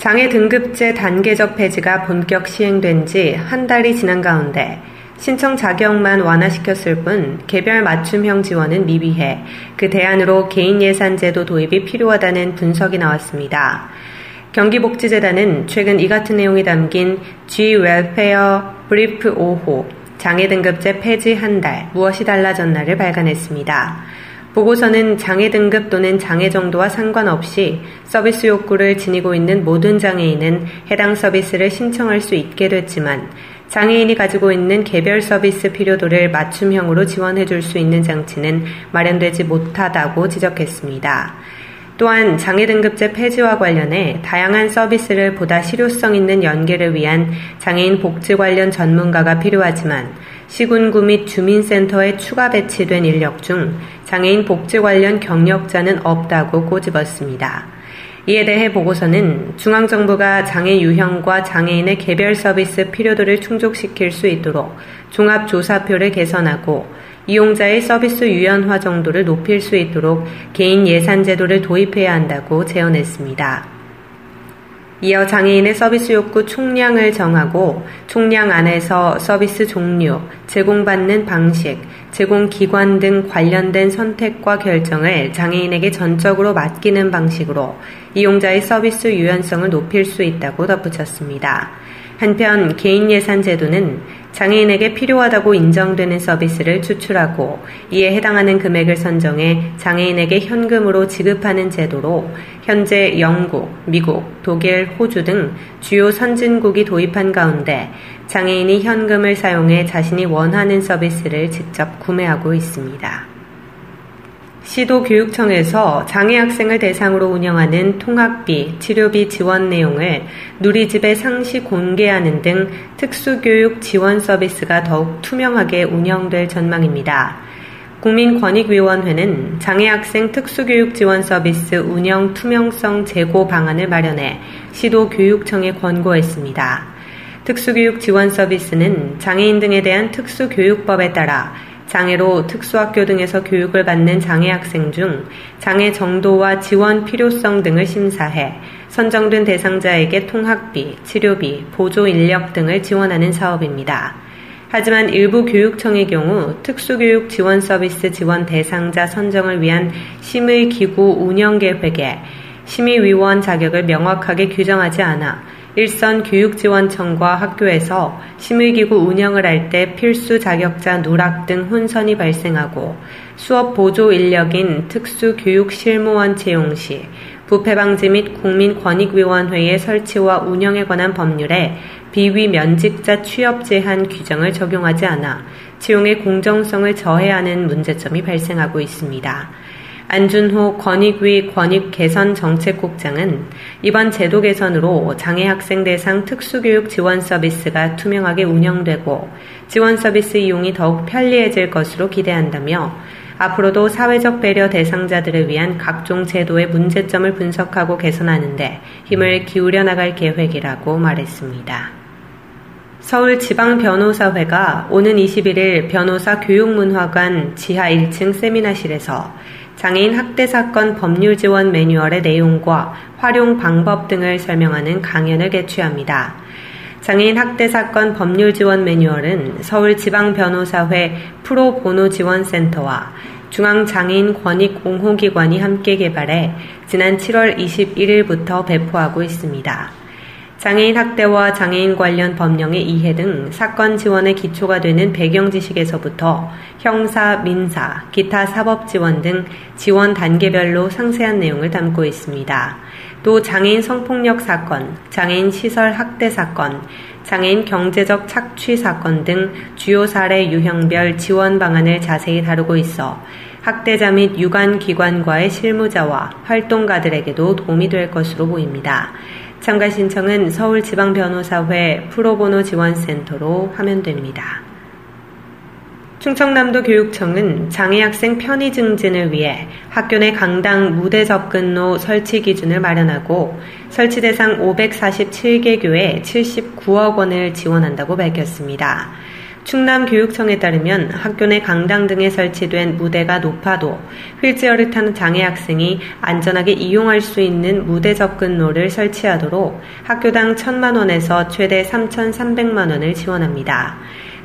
장애 등급제 단계적 폐지가 본격 시행된 지 한 달이 지난 가운데 신청 자격만 완화시켰을 뿐 개별 맞춤형 지원은 미비해 그 대안으로 개인 예산제도 도입이 필요하다는 분석이 나왔습니다. 경기복지재단은 최근 이 같은 내용이 담긴 G Welfare Brief 5호 장애 등급제 폐지 한 달 무엇이 달라졌나를 발간했습니다. 보고서는 장애 등급 또는 장애 정도와 상관없이 서비스 욕구를 지니고 있는 모든 장애인은 해당 서비스를 신청할 수 있게 됐지만 장애인이 가지고 있는 개별 서비스 필요도를 맞춤형으로 지원해 줄 수 있는 장치는 마련되지 못하다고 지적했습니다. 또한 장애 등급제 폐지와 관련해 다양한 서비스를 보다 실효성 있는 연계를 위한 장애인 복지 관련 전문가가 필요하지만 시군구 및 주민센터에 추가 배치된 인력 중 장애인 복지 관련 경력자는 없다고 꼬집었습니다. 이에 대해 보고서는 중앙정부가 장애 유형과 장애인의 개별 서비스 필요도를 충족시킬 수 있도록 종합조사표를 개선하고 이용자의 서비스 유연화 정도를 높일 수 있도록 개인 예산 제도를 도입해야 한다고 제언했습니다. 이어 장애인의 서비스 욕구 총량을 정하고 총량 안에서 서비스 종류, 제공받는 방식, 제공 기관 등 관련된 선택과 결정을 장애인에게 전적으로 맡기는 방식으로 이용자의 서비스 유연성을 높일 수 있다고 덧붙였습니다. 한편 개인 예산 제도는 장애인에게 필요하다고 인정되는 서비스를 추출하고 이에 해당하는 금액을 선정해 장애인에게 현금으로 지급하는 제도로 현재 영국, 미국, 독일, 호주 등 주요 선진국이 도입한 가운데 장애인이 현금을 사용해 자신이 원하는 서비스를 직접 구매하고 있습니다. 시도교육청에서 장애 학생을 대상으로 운영하는 통학비, 치료비 지원 내용을 누리집에 상시 공개하는 등 특수교육 지원 서비스가 더욱 투명하게 운영될 전망입니다. 국민권익위원회는 장애 학생 특수교육 지원 서비스 운영 투명성 제고 방안을 마련해 시도교육청에 권고했습니다. 특수교육 지원 서비스는 장애인 등에 대한 특수교육법에 따라 장애로 특수학교 등에서 교육을 받는 장애 학생 중 장애 정도와 지원 필요성 등을 심사해 선정된 대상자에게 통학비, 치료비, 보조 인력 등을 지원하는 사업입니다. 하지만 일부 교육청의 경우 특수교육 지원 서비스 지원 대상자 선정을 위한 심의 기구 운영 계획에 심의위원 자격을 명확하게 규정하지 않아 일선 교육지원청과 학교에서 심의기구 운영을 할 때 필수 자격자 누락 등 혼선이 발생하고 수업 보조 인력인 특수교육실무원 채용 시 부패방지 및 국민권익위원회의 설치와 운영에 관한 법률에 비위 면직자 취업 제한 규정을 적용하지 않아 채용의 공정성을 저해하는 문제점이 발생하고 있습니다. 안준호 권익위 권익개선정책국장은 이번 제도 개선으로 장애 학생 대상 특수교육 지원 서비스가 투명하게 운영되고 지원 서비스 이용이 더욱 편리해질 것으로 기대한다며 앞으로도 사회적 배려 대상자들을 위한 각종 제도의 문제점을 분석하고 개선하는데 힘을 기울여 나갈 계획이라고 말했습니다. 서울지방변호사회가 오는 21일 변호사 교육문화관 지하 1층 세미나실에서 장애인 학대 사건 법률 지원 매뉴얼의 내용과 활용 방법 등을 설명하는 강연을 개최합니다. 장애인 학대 사건 법률 지원 매뉴얼은 서울지방변호사회 프로보노 지원센터와 중앙장애인 권익 옹호기관이 함께 개발해 지난 7월 21일부터 배포하고 있습니다. 장애인 학대와 장애인 관련 법령의 이해 등 사건 지원의 기초가 되는 배경 지식에서부터 형사, 민사, 기타 사법 지원 등 지원 단계별로 상세한 내용을 담고 있습니다. 또 장애인 성폭력 사건, 장애인 시설 학대 사건, 장애인 경제적 착취 사건 등 주요 사례 유형별 지원 방안을 자세히 다루고 있어 학대자 및 유관 기관과의 실무자와 활동가들에게도 도움이 될 것으로 보입니다. 참가 신청은 서울지방변호사회 프로보노 지원센터로 하면 됩니다. 충청남도 교육청은 장애 학생 편의 증진을 위해 학교 내 강당 무대 접근로 설치 기준을 마련하고 설치 대상 547개 교에 79억 원을 지원한다고 밝혔습니다. 충남교육청에 따르면 학교 내 강당 등에 설치된 무대가 높아도 휠체어를 타는 장애 학생이 안전하게 이용할 수 있는 무대 접근로를 설치하도록 학교당 1천만 원에서 최대 3,300만 원을 지원합니다.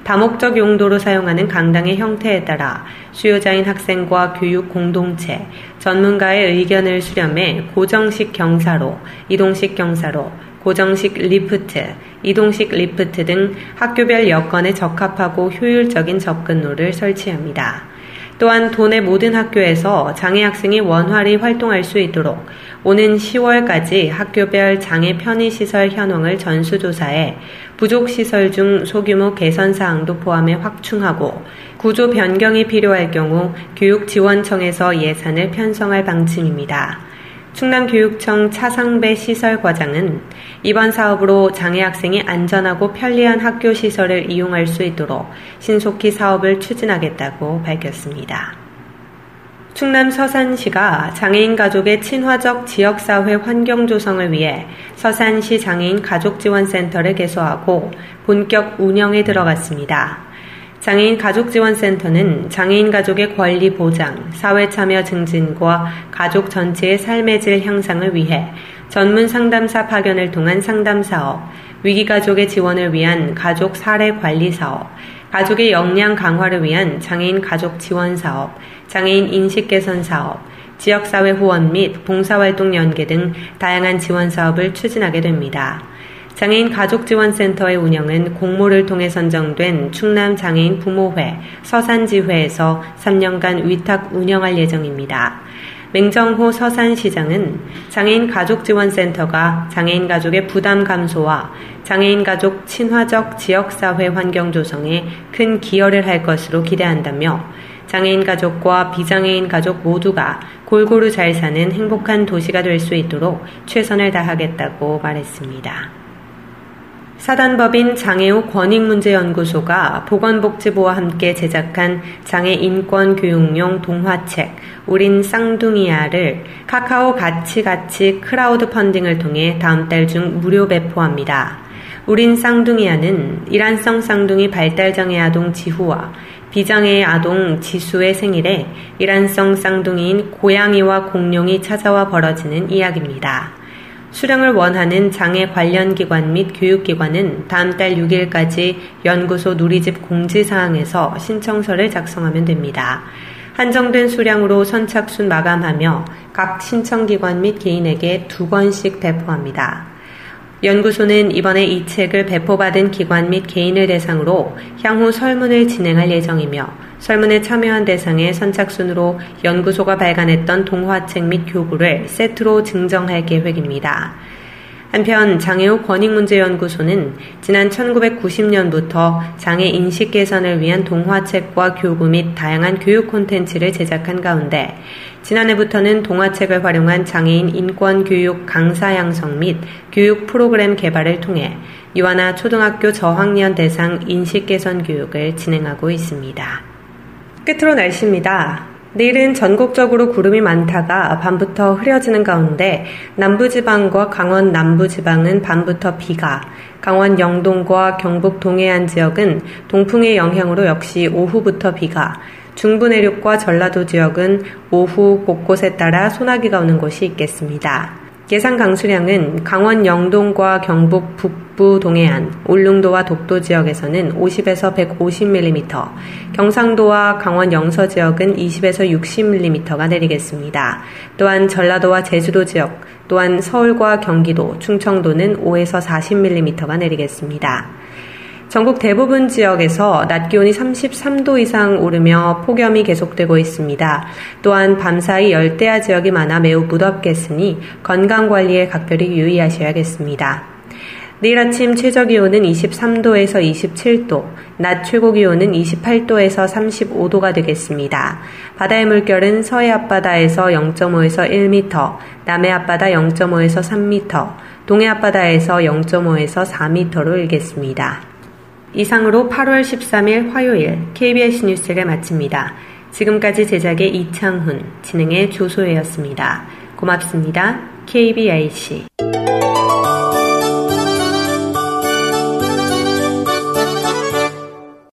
다목적 용도로 사용하는 강당의 형태에 따라 수요자인 학생과 교육 공동체, 전문가의 의견을 수렴해 고정식 경사로, 이동식 경사로, 고정식 리프트, 이동식 리프트 등 학교별 여건에 적합하고 효율적인 접근로를 설치합니다. 또한 도내 모든 학교에서 장애 학생이 원활히 활동할 수 있도록 오는 10월까지 학교별 장애 편의시설 현황을 전수조사해 부족 시설 중 소규모 개선 사항도 포함해 확충하고 구조 변경이 필요할 경우 교육지원청에서 예산을 편성할 방침입니다. 충남교육청 차상배 시설과장은 이번 사업으로 장애 학생이 안전하고 편리한 학교 시설을 이용할 수 있도록 신속히 사업을 추진하겠다고 밝혔습니다. 충남 서산시가 장애인 가족의 친화적 지역사회 환경 조성을 위해 서산시 장애인 가족지원센터를 개소하고 본격 운영에 들어갔습니다. 장애인 가족지원센터는 장애인 가족의 권리 보장, 사회 참여 증진과 가족 전체의 삶의 질 향상을 위해 전문 상담사 파견을 통한 상담 사업, 위기 가족의 지원을 위한 가족 사례 관리 사업, 가족의 역량 강화를 위한 장애인 가족 지원 사업, 장애인 인식 개선 사업, 지역사회 후원 및 봉사활동 연계 등 다양한 지원 사업을 추진하게 됩니다. 장애인 가족지원센터의 운영은 공모를 통해 선정된 충남 장애인 부모회 서산지회에서 3년간 위탁 운영할 예정입니다. 맹정호 서산시장은 장애인 가족지원센터가 장애인 가족의 부담 감소와 장애인 가족 친화적 지역사회 환경 조성에 큰 기여를 할 것으로 기대한다며 장애인 가족과 비장애인 가족 모두가 골고루 잘 사는 행복한 도시가 될 수 있도록 최선을 다하겠다고 말했습니다. 사단법인 장애우 권익문제연구소가 보건복지부와 함께 제작한 장애 인권 교육용 동화책 우린 쌍둥이야를 카카오 같이가치 크라우드 펀딩을 통해 다음 달 중 무료 배포합니다. 우린 쌍둥이야는 일란성 쌍둥이 발달장애 아동 지후와 비장애 아동 지수의 생일에 일란성 쌍둥이인 고양이와 공룡이 찾아와 벌어지는 이야기입니다. 수령을 원하는 장애 관련 기관 및 교육기관은 다음 달 6일까지 연구소 누리집 공지사항에서 신청서를 작성하면 됩니다. 한정된 수량으로 선착순 마감하며 각 신청기관 및 개인에게 두 권씩 배포합니다. 연구소는 이번에 이 책을 배포받은 기관 및 개인을 대상으로 향후 설문을 진행할 예정이며 설문에 참여한 대상의 선착순으로 연구소가 발간했던 동화책 및 교구를 세트로 증정할 계획입니다. 한편 장애우 권익문제연구소는 지난 1990년부터 장애 인식 개선을 위한 동화책과 교구 및 다양한 교육 콘텐츠를 제작한 가운데 지난해부터는 동화책을 활용한 장애인 인권 교육 강사 양성 및 교육 프로그램 개발을 통해 유아나 초등학교 저학년 대상 인식 개선 교육을 진행하고 있습니다. 끝으로 날씨입니다. 내일은 전국적으로 구름이 많다가 밤부터 흐려지는 가운데 남부지방과 강원 남부지방은 밤부터 비가, 강원 영동과 경북 동해안 지역은 동풍의 영향으로 역시 오후부터 비가, 중부 내륙과 전라도 지역은 오후 곳곳에 따라 소나기가 오는 곳이 있겠습니다. 예상 강수량은 강원 영동과 경북 북부 동해안, 울릉도와 독도 지역에서는 50에서 150mm, 경상도와 강원 영서 지역은 20에서 60mm가 내리겠습니다. 또한 전라도와 제주도 지역, 또한 서울과 경기도, 충청도는 5에서 40mm가 내리겠습니다. 전국 대부분 지역에서 낮 기온이 33도 이상 오르며 폭염이 계속되고 있습니다. 또한 밤사이 열대야 지역이 많아 매우 무덥겠으니 건강 관리에 각별히 유의하셔야겠습니다. 내일 아침 최저 기온은 23도에서 27도, 낮 최고 기온은 28도에서 35도가 되겠습니다. 바다의 물결은 서해 앞바다에서 0.5에서 1m, 남해 앞바다 0.5에서 3m, 동해 앞바다에서 0.5에서 4m로 일겠습니다. 이상으로 8월 13일 화요일 KBS 뉴스를 마칩니다. 지금까지 제작의 이창훈, 진행의 조소혜였습니다. 고맙습니다. KBIC